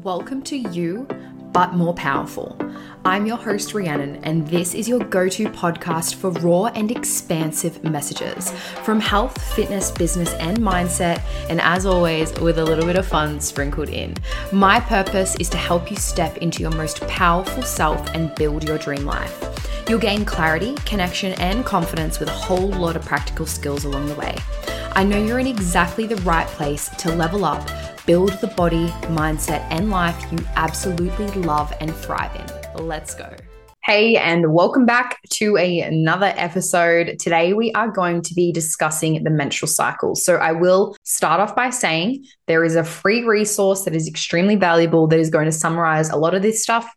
Welcome to You, but More Powerful. I'm your host, Rhiannon, and this is your go to podcast for raw and expansive messages from health, fitness, business, and mindset, and as always, with a little bit of fun sprinkled in. My purpose is to help you step into your most powerful self and build your dream life. You'll gain clarity, connection, and confidence with a whole lot of practical skills along the way. I know you're in exactly the right place to level up build the body, mindset, and life you absolutely love and thrive in. Let's go. Hey, and welcome back to a, another episode. Today, we are going to be discussing the menstrual cycle. So, I will start off by saying there is a free resource that is extremely valuable that is going to summarize a lot of this stuff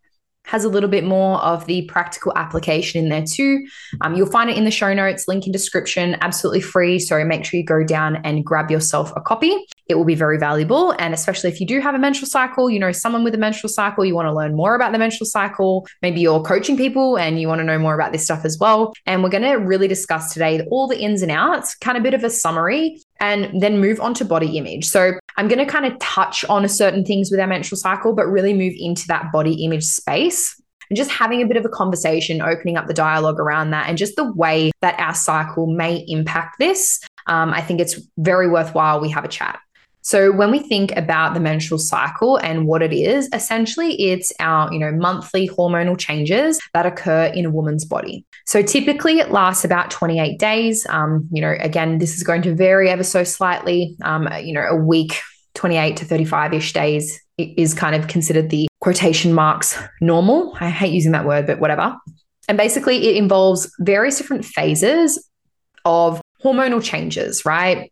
has a little bit more of the practical application in there too. Um, you'll find it in the show notes, link in description, absolutely free. So make sure you go down and grab yourself a copy. It will be very valuable. And especially if you do have a menstrual cycle, you know, someone with a menstrual cycle, you want to learn more about the menstrual cycle. Maybe you're coaching people and you want to know more about this stuff as well. And we're going to really discuss today all the ins and outs, kind of bit of a summary and then move on to body image. So I'm going to kind of touch on certain things with our menstrual cycle, but really move into that body image space and just having a bit of a conversation, opening up the dialogue around that, and just the way that our cycle may impact this. Um, I think it's very worthwhile we have a chat. So when we think about the menstrual cycle and what it is, essentially it's our, you know, monthly hormonal changes that occur in a woman's body. So typically it lasts about 28 days. Um, you know, again, this is going to vary ever so slightly. Um, you know, a week, 28 to 35 ish days is kind of considered the quotation marks normal. I hate using that word, but whatever. And basically, it involves various different phases of hormonal changes, right?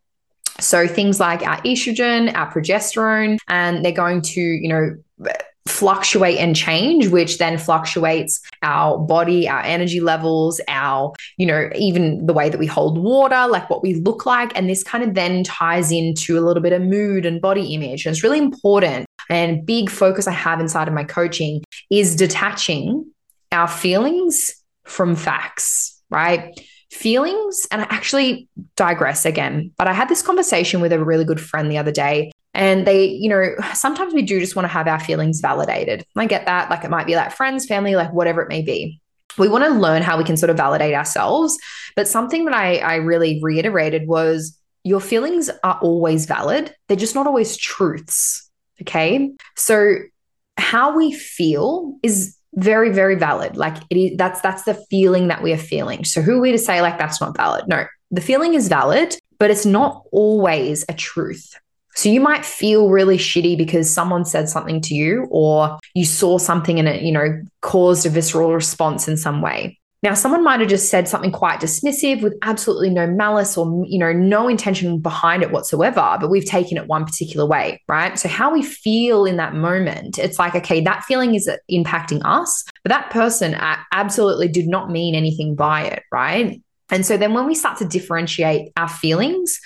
So things like our estrogen, our progesterone, and they're going to, you know, fluctuate and change which then fluctuates our body our energy levels our you know even the way that we hold water like what we look like. And this kind of then ties into a little bit of mood and body image. And it's really important. And big focus i have inside of my coaching is detaching our feelings from facts right feelings and i actually digress again but i had this conversation with a really good friend the other day and they, you know, sometimes we do just want to have our feelings validated. I get that. Like it might be like friends, family, like whatever it may be. We want to learn how we can sort of validate ourselves. But something that I, I really reiterated was your feelings are always valid, they're just not always truths. Okay. So how we feel is very very valid. Like it is that's that's the feeling that we are feeling. So who are we to say like that's not valid? No the feeling is valid but it's not always a truth. So you might feel really shitty because someone said something to you or you saw something and it, you know, caused a visceral response in some way. Now, someone might have just said something quite dismissive with absolutely no malice or, you know, no intention behind it whatsoever, but we've taken it one particular way, right? So, how we feel in that moment, it's like, okay, that feeling is impacting us, but that person absolutely did not mean anything by it, right? And so then when we start to differentiate our feelings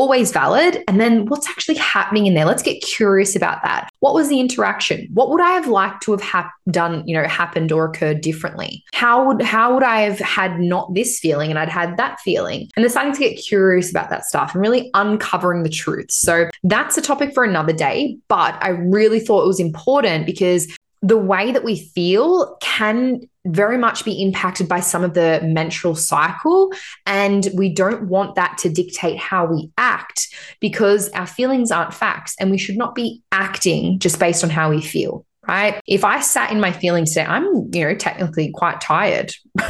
always valid. And then what's actually happening in there? Let's get curious about that. What was the interaction? What would I have liked to have ha- done, you know, happened or occurred differently? How would how would I have had not this feeling and I'd had that feeling? And they're starting to get curious about that stuff and really uncovering the truth. So that's a topic for another day, but I really thought it was important because the way that we feel can very much be impacted by some of the menstrual cycle. And we don't want that to dictate how we act because our feelings aren't facts and we should not be acting just based on how we feel. Right. If I sat in my feelings today, I'm, you know, technically quite tired.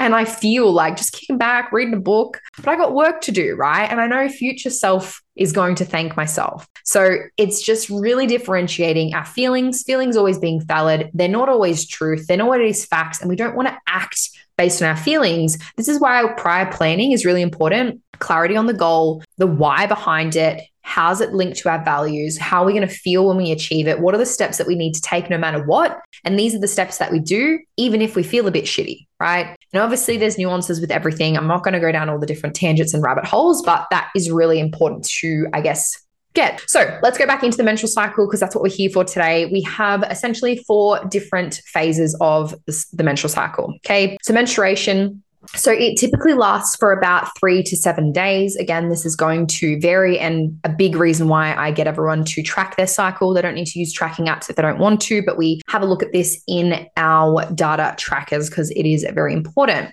and I feel like just kicking back, reading a book, but I got work to do, right? And I know future self is going to thank myself. So it's just really differentiating our feelings, feelings always being valid. They're not always truth, they're not always facts, and we don't want to act based on our feelings. This is why prior planning is really important. Clarity on the goal, the why behind it, How's it linked to our values? How are we going to feel when we achieve it? What are the steps that we need to take no matter what? And these are the steps that we do, even if we feel a bit shitty, right? And obviously, there's nuances with everything. I'm not going to go down all the different tangents and rabbit holes, but that is really important to, I guess, get. So let's go back into the menstrual cycle because that's what we're here for today. We have essentially four different phases of the menstrual cycle. Okay. So menstruation, So it typically lasts for about three to seven days. Again, this is going to vary. And a big reason why I get everyone to track their cycle, they don't need to use tracking apps if they don't want to, but we have a look at this in our data trackers because it is very important.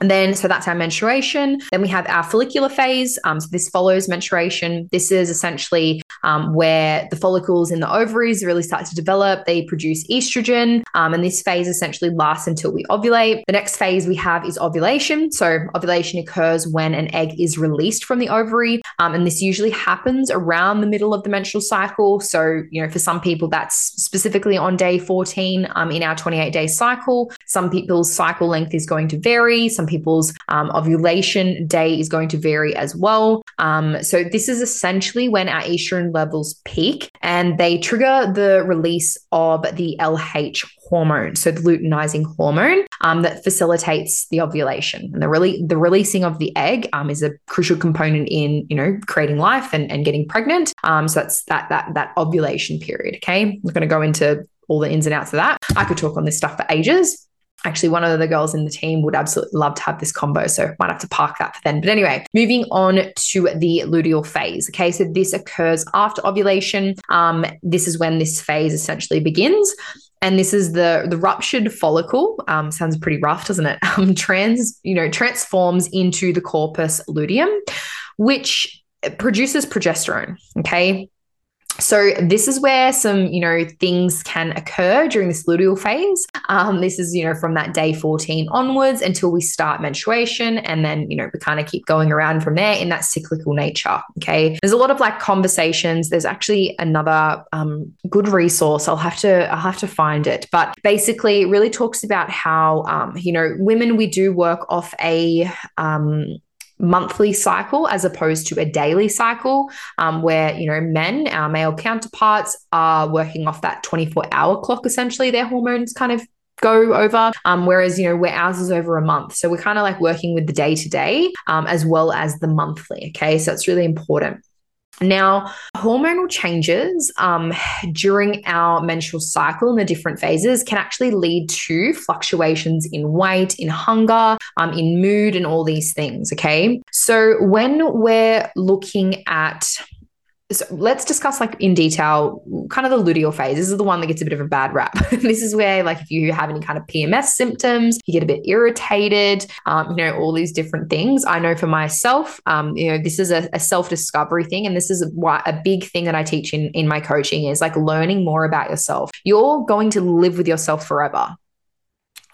And then, so that's our menstruation. Then we have our follicular phase. Um, so this follows menstruation. This is essentially um, where the follicles in the ovaries really start to develop. They produce estrogen. Um, and this phase essentially lasts until we ovulate. The next phase we have is ovulation. So ovulation occurs when an egg is released from the ovary. Um, and this usually happens around the middle of the menstrual cycle. So, you know, for some people, that's specifically on day 14 um, in our 28 day cycle. Some people's cycle length is going to vary. Some people's um, ovulation day is going to vary as well. Um, so this is essentially when our estrogen levels peak and they trigger the release of the LH hormone, so the luteinizing hormone um, that facilitates the ovulation. And the, really, the releasing of the egg um, is a crucial component in, you know, creating life and, and getting pregnant. Um, so that's that, that, that ovulation period. Okay. Not going to go into all the ins and outs of that. I could talk on this stuff for ages actually one of the girls in the team would absolutely love to have this combo so might have to park that for then but anyway moving on to the luteal phase okay? So this occurs after ovulation. Um, this is when this phase essentially begins. And this is the the ruptured follicle. Um, sounds pretty rough doesn't it? Um, trans you know transforms into the corpus luteum which produces progesterone okay so this is where some, you know, things can occur during this luteal phase. Um, this is, you know, from that day 14 onwards until we start menstruation. And then, you know, we kind of keep going around from there in that cyclical nature. Okay. There's a lot of like conversations. There's actually another um, good resource. I'll have to, I'll have to find it. But basically it really talks about how, um, you know, women, we do work off a, um, monthly cycle as opposed to a daily cycle um, where you know men our male counterparts are working off that 24 hour clock essentially their hormones kind of go over um, whereas you know where ours is over a month. So we're kind of like working with the day to day as well as the monthly okay? So it's really important now, hormonal changes um, during our menstrual cycle in the different phases can actually lead to fluctuations in weight, in hunger, um, in mood, and all these things. Okay. So, when we're looking at so let's discuss like in detail kind of the luteal phase. This is the one that gets a bit of a bad rap. this is where like if you have any kind of PMS symptoms, you get a bit irritated, um, you know, all these different things. I know for myself, um, you know, this is a, a self-discovery thing. And this is what a big thing that I teach in, in my coaching is like learning more about yourself. You're going to live with yourself forever.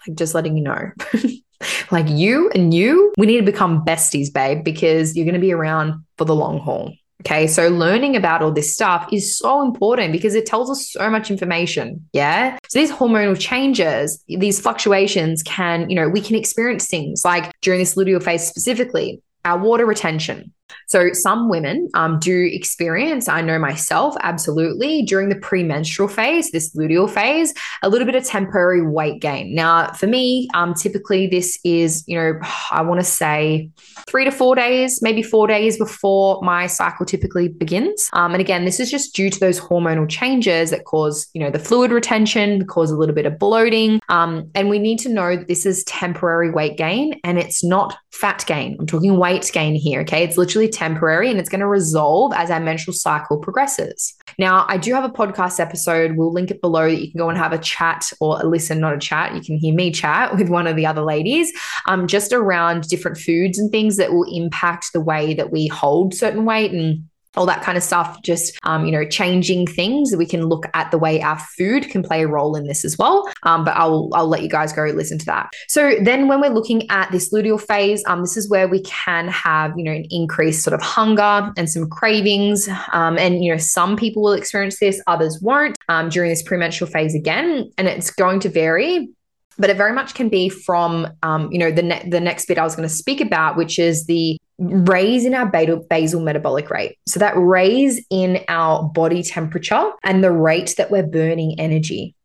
Like just letting you know. like you and you, we need to become besties, babe, because you're going to be around for the long haul. Okay. So learning about all this stuff is so important because it tells us so much information. Yeah. So these hormonal changes, these fluctuations can, you know, we can experience things like during this luteal phase specifically, our water retention. So, some women um, do experience, I know myself, absolutely, during the premenstrual phase, this luteal phase, a little bit of temporary weight gain. Now, for me, um, typically this is, you know, I want to say three to four days, maybe four days before my cycle typically begins. Um, and again, this is just due to those hormonal changes that cause, you know, the fluid retention, cause a little bit of bloating. Um, and we need to know that this is temporary weight gain and it's not fat gain. I'm talking weight gain here. Okay. It's literally temporary and it's going to resolve as our menstrual cycle progresses. Now, I do have a podcast episode. We'll link it below that you can go and have a chat or a listen, not a chat. You can hear me chat with one of the other ladies um, just around different foods and things that will impact the way that we hold certain weight and all that kind of stuff, just, um, you know, changing things. We can look at the way our food can play a role in this as well. Um, but I'll, I'll let you guys go listen to that. So then when we're looking at this luteal phase, um, this is where we can have, you know, an increased sort of hunger and some cravings. Um, and, you know, some people will experience this, others won't um, during this premenstrual phase again. And it's going to vary but it very much can be from um, you know the ne- the next bit I was going to speak about, which is the raise in our basal, metabolic rate. So that raise in our body temperature and the rate that we're burning energy.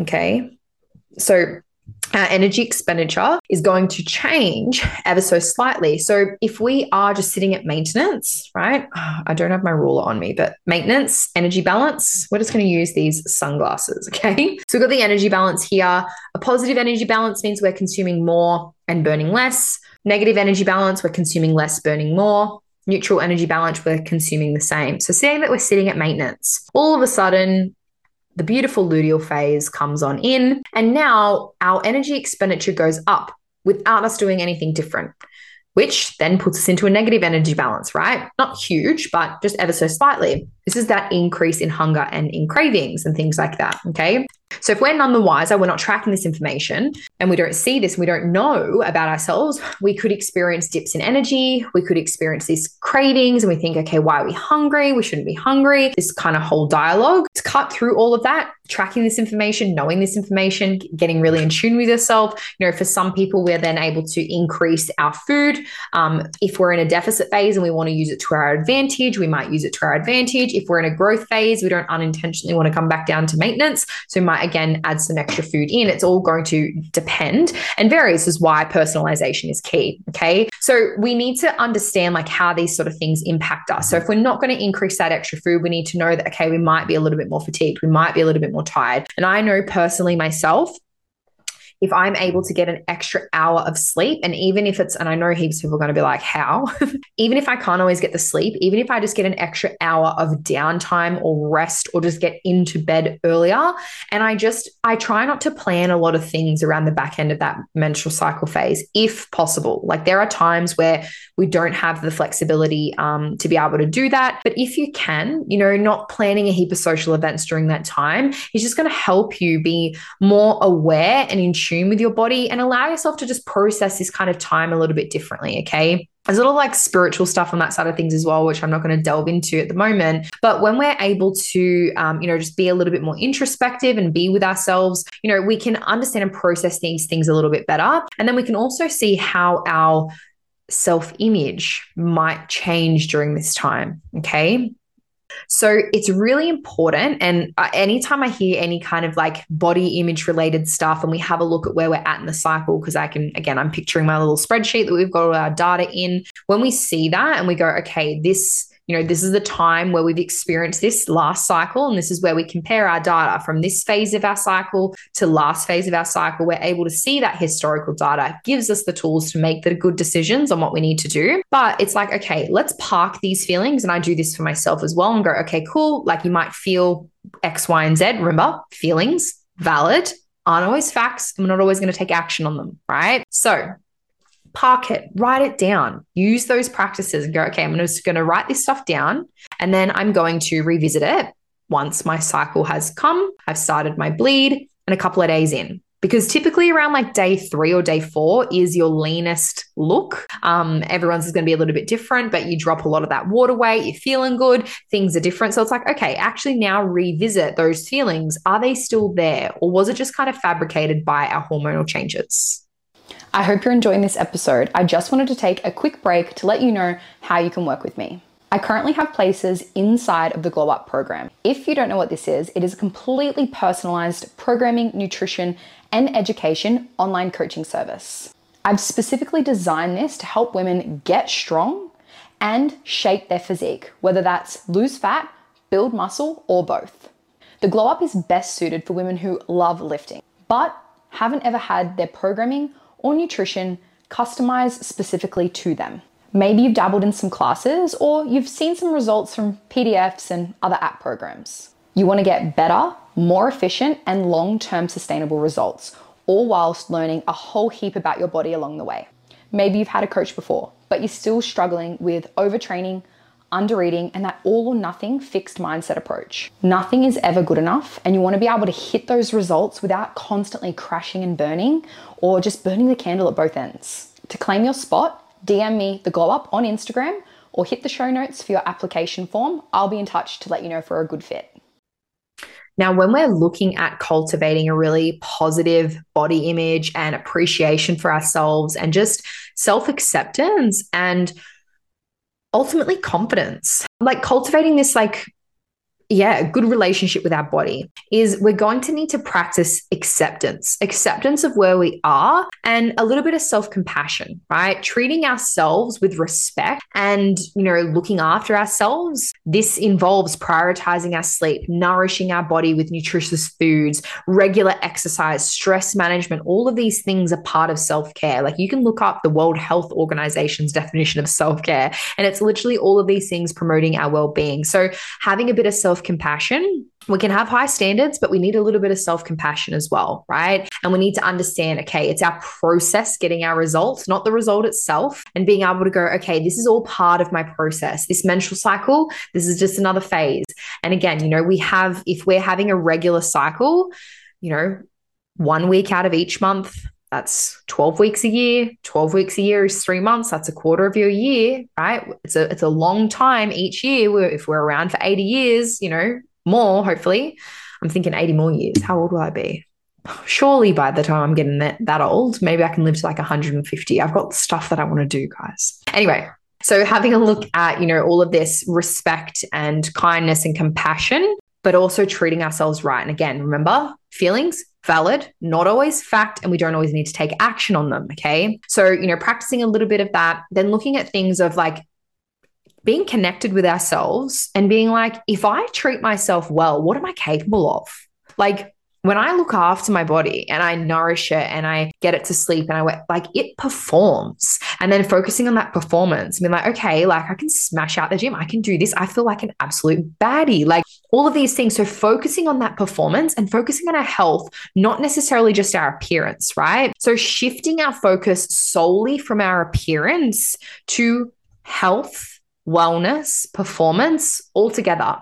Okay. So our energy expenditure is going to change ever so slightly. So if we are just sitting at maintenance, right? I don't have my ruler on me, but maintenance, energy balance, we're just going to use these sunglasses. Okay. So we've got the energy balance here. A positive energy balance means we're consuming more and burning less. Negative energy balance, we're consuming less, burning more. Neutral energy balance, we're consuming the same. So saying that we're sitting at maintenance, all of a sudden the beautiful luteal phase comes on in, and now our energy expenditure goes up without us doing anything different, which then puts us into a negative energy balance, right? Not huge, but just ever so slightly. This is that increase in hunger and in cravings and things like that. Okay. So if we're none the wiser, we're not tracking this information and we don't see this, we don't know about ourselves, we could experience dips in energy. We could experience these cravings and we think, okay, why are we hungry? We shouldn't be hungry. This kind of whole dialogue to cut through all of that, tracking this information, knowing this information, getting really in tune with yourself. You know, for some people, we're then able to increase our food. Um, if we're in a deficit phase and we want to use it to our advantage, we might use it to our advantage. If we're in a growth phase, we don't unintentionally want to come back down to maintenance. So we might again add some extra food in. It's all going to depend and varies is why personalization is key. Okay. So we need to understand like how these sort of things impact us. So if we're not going to increase that extra food, we need to know that, okay, we might be a little bit more fatigued. We might be a little bit more tired. And I know personally myself, if I'm able to get an extra hour of sleep, and even if it's, and I know heaps of people are going to be like, how? even if I can't always get the sleep, even if I just get an extra hour of downtime or rest or just get into bed earlier, and I just, I try not to plan a lot of things around the back end of that menstrual cycle phase, if possible. Like there are times where we don't have the flexibility um, to be able to do that. But if you can, you know, not planning a heap of social events during that time is just going to help you be more aware and in tune with your body and allow yourself to just process this kind of time a little bit differently. Okay. There's a lot like spiritual stuff on that side of things as well, which I'm not going to delve into at the moment. But when we're able to, um, you know, just be a little bit more introspective and be with ourselves, you know, we can understand and process these things a little bit better. And then we can also see how our self image might change during this time. Okay. So it's really important. And anytime I hear any kind of like body image related stuff and we have a look at where we're at in the cycle, because I can, again, I'm picturing my little spreadsheet that we've got all our data in. When we see that and we go, okay, this you know, this is the time where we've experienced this last cycle, and this is where we compare our data from this phase of our cycle to last phase of our cycle. We're able to see that historical data, gives us the tools to make the good decisions on what we need to do. But it's like, okay, let's park these feelings. And I do this for myself as well and go, okay, cool. Like you might feel X, Y, and Z. Remember, feelings, valid, aren't always facts. And we're not always going to take action on them, right? So park it, write it down, use those practices and go, okay, I'm just going to write this stuff down and then I'm going to revisit it once my cycle has come, I've started my bleed and a couple of days in. Because typically around like day three or day four is your leanest look. Um, everyone's is going to be a little bit different, but you drop a lot of that water weight, you're feeling good, things are different. So it's like, okay, actually now revisit those feelings. Are they still there? Or was it just kind of fabricated by our hormonal changes? I hope you're enjoying this episode. I just wanted to take a quick break to let you know how you can work with me. I currently have places inside of the Glow Up program. If you don't know what this is, it is a completely personalized programming, nutrition, and education online coaching service. I've specifically designed this to help women get strong and shape their physique, whether that's lose fat, build muscle, or both. The Glow Up is best suited for women who love lifting, but haven't ever had their programming or nutrition customized specifically to them. Maybe you've dabbled in some classes or you've seen some results from PDFs and other app programs. You want to get better, more efficient, and long term sustainable results, all whilst learning a whole heap about your body along the way. Maybe you've had a coach before, but you're still struggling with overtraining, under eating, and that all or nothing fixed mindset approach. Nothing is ever good enough, and you want to be able to hit those results without constantly crashing and burning or just burning the candle at both ends. To claim your spot, DM me the glow up on Instagram or hit the show notes for your application form. I'll be in touch to let you know for a good fit. Now, when we're looking at cultivating a really positive body image and appreciation for ourselves and just self acceptance and ultimately confidence, like cultivating this like yeah, good relationship with our body is we're going to need to practice acceptance, acceptance of where we are and a little bit of self-compassion, right? Treating ourselves with respect and, you know, looking after ourselves. This involves prioritizing our sleep, nourishing our body with nutritious foods, regular exercise, stress management. All of these things are part of self-care. Like you can look up the World Health Organization's definition of self-care and it's literally all of these things promoting our well-being. So having a bit of self-compassion we can have high standards, but we need a little bit of self compassion as well, right? And we need to understand okay, it's our process getting our results, not the result itself, and being able to go, okay, this is all part of my process. This menstrual cycle, this is just another phase. And again, you know, we have, if we're having a regular cycle, you know, one week out of each month, that's 12 weeks a year 12 weeks a year is three months that's a quarter of your year right it's a it's a long time each year we're, if we're around for 80 years you know more, hopefully. I'm thinking 80 more years. How old will I be? Surely by the time I'm getting that, that old, maybe I can live to like 150. I've got stuff that I want to do, guys. Anyway, so having a look at, you know, all of this respect and kindness and compassion, but also treating ourselves right. And again, remember, feelings valid, not always fact, and we don't always need to take action on them. Okay. So, you know, practicing a little bit of that, then looking at things of like being connected with ourselves and being like, if I treat myself well, what am I capable of? Like, when I look after my body and I nourish it and I get it to sleep and I like it performs and then focusing on that performance, I mean, like, okay, like I can smash out the gym, I can do this. I feel like an absolute baddie, like all of these things. So, focusing on that performance and focusing on our health, not necessarily just our appearance, right? So, shifting our focus solely from our appearance to health wellness, performance all together.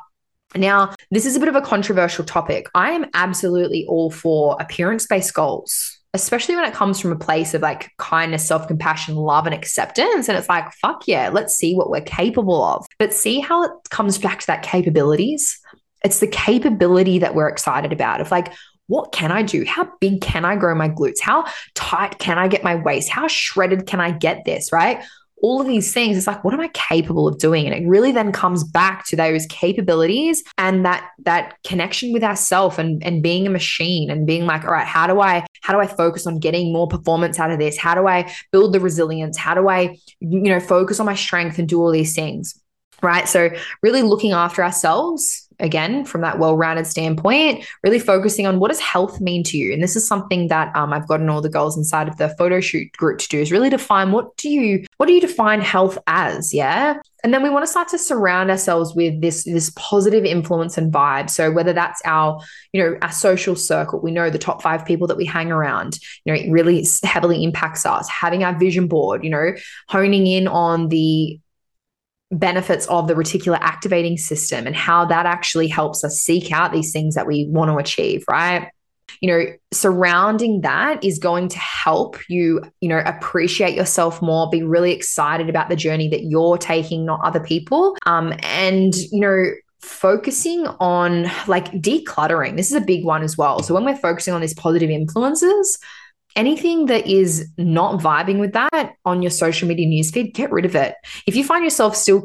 Now, this is a bit of a controversial topic. I am absolutely all for appearance based goals, especially when it comes from a place of like kindness, self compassion, love, and acceptance. And it's like, fuck yeah, let's see what we're capable of. But see how it comes back to that capabilities. It's the capability that we're excited about of like, what can I do? How big can I grow my glutes? How tight can I get my waist? How shredded can I get this? Right? All of these things it's like what am i capable of doing? And it really then comes back to those capabilities and that that connection with ourself and and being a machine and being like all right how do i how do i focus on getting more performance out of this? How do i build the resilience? How do i you know focus on my strength and do all these things right? So really looking after ourselves again from that well-rounded standpoint really focusing on what does health mean to you? And this is something that um, i've gotten all the girls inside of the photo shoot group to do is really define what do you what do you define health as? Yeah. And then we want to start to surround ourselves with this this positive influence and vibe. So whether that's our you know our social circle we know the top five people that we hang around you know it really heavily impacts us. Having our vision board you know honing in on the benefits of the reticular activating system and how that actually helps us seek out these things that we want to achieve, right? You know, surrounding that is going to help you, you know, appreciate yourself more, be really excited about the journey that you're taking, not other people. Um, and, you know, focusing on like decluttering. This is a big one as well. So when we're focusing on these positive influences, anything that is not vibing with that on your social media newsfeed, get rid of it. If you find yourself still,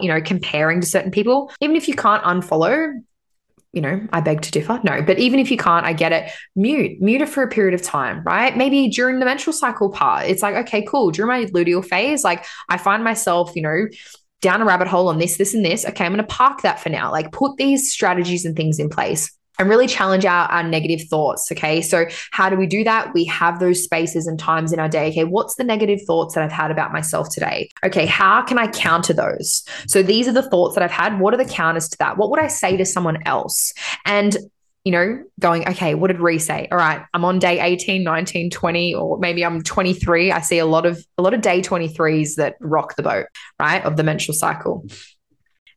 you know, comparing to certain people, even if you can't unfollow, you know, I beg to differ. No, but even if you can't, I get it. Mute, mute it for a period of time, right? Maybe during the menstrual cycle part, it's like, okay, cool. During my luteal phase, like I find myself, you know, down a rabbit hole on this, this, and this. Okay, I'm going to park that for now. Like put these strategies and things in place and really challenge our, our negative thoughts. Okay. So, how do we do that? We have those spaces and times in our day. Okay. What's the negative thoughts that I've had about myself today? Okay. How can I counter those? So, these are the thoughts that I've had. What are the counters to that? What would I say to someone else? And you know, going, okay, what did Rhi say? All right, I'm on day 18, 19, 20, or maybe I'm 23. I see a lot of a lot of day 23s that rock the boat, right? Of the menstrual cycle.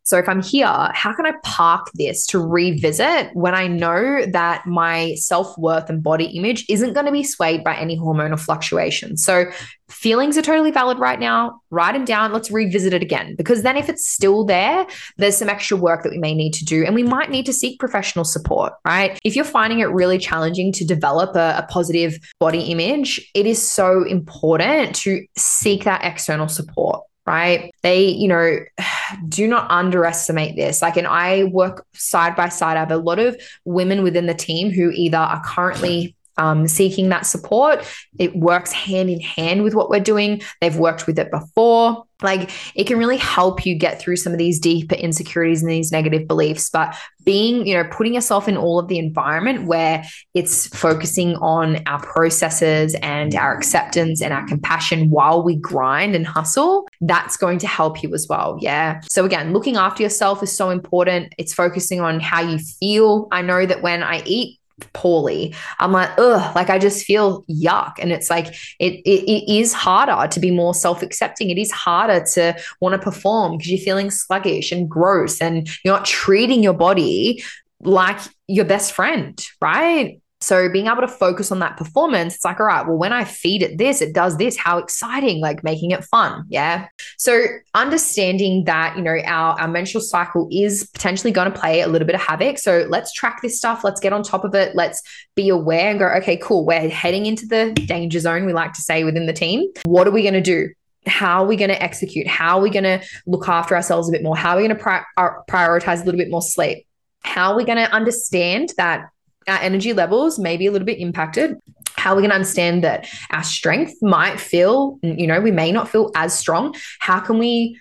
So if I'm here, how can I park this to revisit when I know that my self worth and body image isn't going to be swayed by any hormonal fluctuations? So feelings are totally valid right now. Write them down. Let's revisit it again. Because then if it's still there, there's some extra work that we may need to do. And we might need to seek professional support, right? If you're finding it really challenging to develop a, a positive body image, it is so important to seek that external support right? They, you know, do not underestimate this. Like, and I work side by side. I have a lot of women within the team who either are currently um, seeking that support. It works hand in hand with what we're doing. They've worked with it before. Like it can really help you get through some of these deeper insecurities and these negative beliefs. But being, you know, putting yourself in all of the environment where it's focusing on our processes and our acceptance and our compassion while we grind and hustle, that's going to help you as well. Yeah. So again, looking after yourself is so important. It's focusing on how you feel. I know that when I eat poorly. I'm like, ugh, like I just feel yuck. And it's like, it, it, it is harder to be more self accepting. It is harder to want to perform because you're feeling sluggish and gross and you're not treating your body like your best friend, right? So being able to focus on that performance, it's like, all right, well, when I feed it this, it does this. How exciting, like making it fun. Yeah. So understanding that, you know, our, our menstrual cycle is potentially going to play a little bit of havoc. So let's track this stuff. Let's get on top of it. Let's be aware and go, okay, cool. We're heading into the danger zone, we like to say within the team. What are we going to do? how are we going to execute? How are we going to look after ourselves a bit more? How are we going to pri- uh, prioritize a little bit more sleep? How are we going to understand that our energy levels may be a little bit impacted how we to understand that our strength might feel you know we may not feel as strong. How can we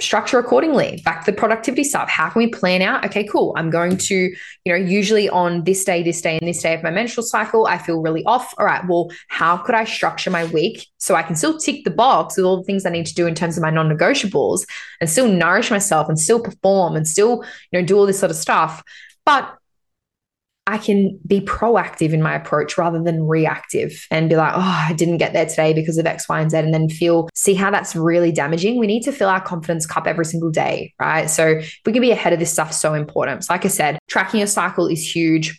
structure accordingly? Back to the productivity stuff. How can we plan out okay cool i'm going to you know usually on this day this day and this day of my menstrual cycle i feel really off. All right well how could i structure my week so i can still tick the box with all the things i need to do in terms of my non-negotiables and still nourish myself and still perform and still you know do all this sort of stuff? But I can be proactive in my approach rather than reactive and be like, oh, I didn't get there today because of X, Y, and Z, and then feel, see how that's really damaging. We need to fill our confidence cup every single day, right? So we can be ahead of this stuff, so important. So, like I said, tracking your cycle is huge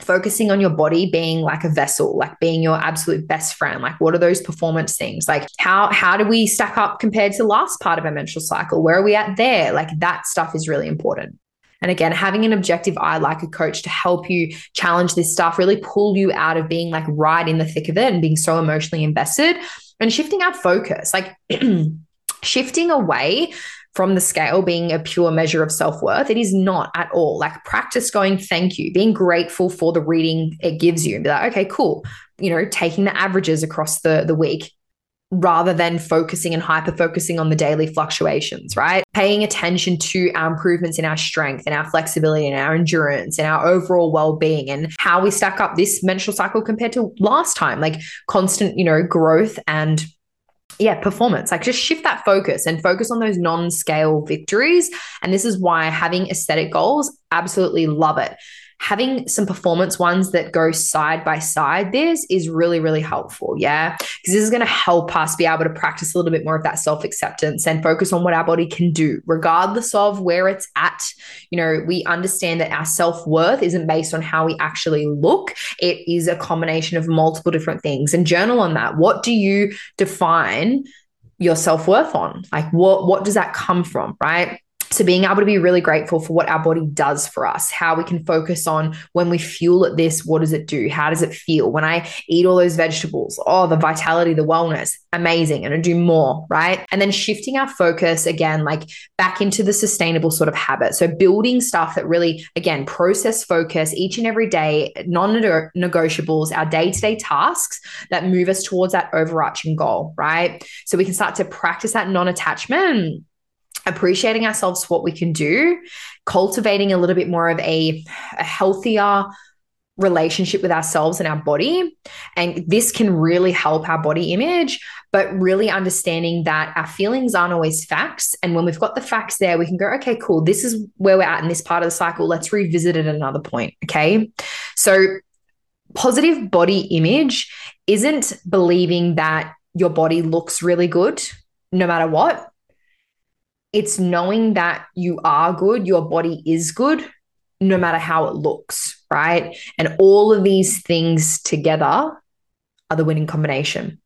focusing on your body being like a vessel like being your absolute best friend like what are those performance things like how how do we stack up compared to the last part of our menstrual cycle where are we at there like that stuff is really important and again, having an objective eye like a coach to help you challenge this stuff, really pull you out of being like right in the thick of it and being so emotionally invested and shifting our focus, like shifting away from the scale being a pure measure of self worth. It is not at all. Like practice going, thank you, being grateful for the reading it gives you and be like, okay, cool. You know, taking the averages across the, the week, rather than focusing and hyper focusing on the daily fluctuations, right? Paying attention to our improvements in our strength and our flexibility and our endurance and our overall well being and how we stack up this menstrual cycle compared to last time, like constant, you know, growth and yeah, performance. Like just shift that focus and focus on those non scale victories. And this is why having aesthetic goals, absolutely love it having some performance ones that go side by side this is really really helpful yeah? Because this is going to help us be able to practice a little bit more of that self acceptance and focus on what our body can do regardless of where it's at. You know we understand that our self-worth isn't based on how we actually look. It is a combination of multiple different things. And journal on that. What do you define your self-worth on? Like what what does that come from right so being able to be really grateful for what our body does for us, how we can focus on when we fuel at this, what does it do? How does it feel? When I eat all those vegetables, oh, the vitality, the wellness, amazing. And I do more, right? And then shifting our focus again, like back into the sustainable sort of habit. So building stuff that really, again, process focus each and every day, non negotiables, our day to day tasks that move us towards that overarching goal, right? So we can start to practice that non attachment appreciating ourselves what we can do, cultivating a little bit more of a, a healthier relationship with ourselves and our body. And this can really help our body image, but really understanding that our feelings aren't always facts. And when we've got the facts there, we can go, okay, cool, this is where we're at in this part of the cycle. Let's revisit it at another point. Okay. So, positive body image isn't believing that your body looks really good no matter what it's knowing that you are good, your body is good, no matter how it looks, right? And all of these things together are the winning combination.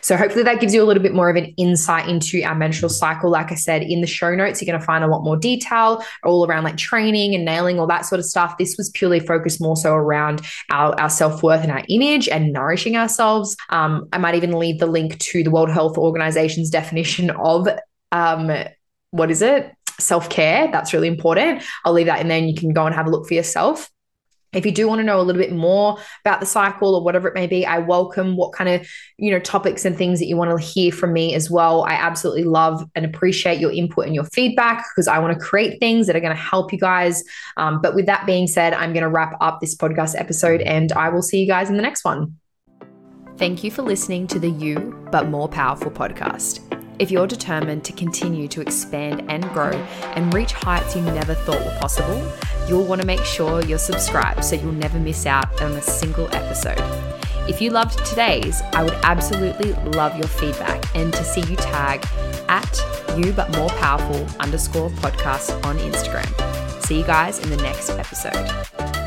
So hopefully that gives you a little bit more of an insight into our menstrual cycle. Like I said, in the show notes, you're going to find a lot more detail all around like training and nailing, all that sort of stuff. This was purely focused more so around our, our self-worth and our image and nourishing ourselves. Um, I might even leave the link to the World Health Organization's definition of um, what is it? Self care. That's really important. I'll leave that in there and you can go and have a look for yourself. If you do want to know a little bit more about the cycle or whatever it may be, I welcome what kind of, you know, topics and things that you want to hear from me as well. I absolutely love and appreciate your input and your feedback because I want to create things that are going to help you guys. Um, but with that being said, I'm going to wrap up this podcast episode and I will see you guys in the next one. Thank you for listening to the You But More Powerful podcast. If you're determined to continue to expand and grow and reach heights you never thought were possible, you'll want to make sure you're subscribed so you'll never miss out on a single episode. If you loved today's, I would absolutely love your feedback and to see you tag at you but more powerful underscore podcast on Instagram. See you guys in the next episode.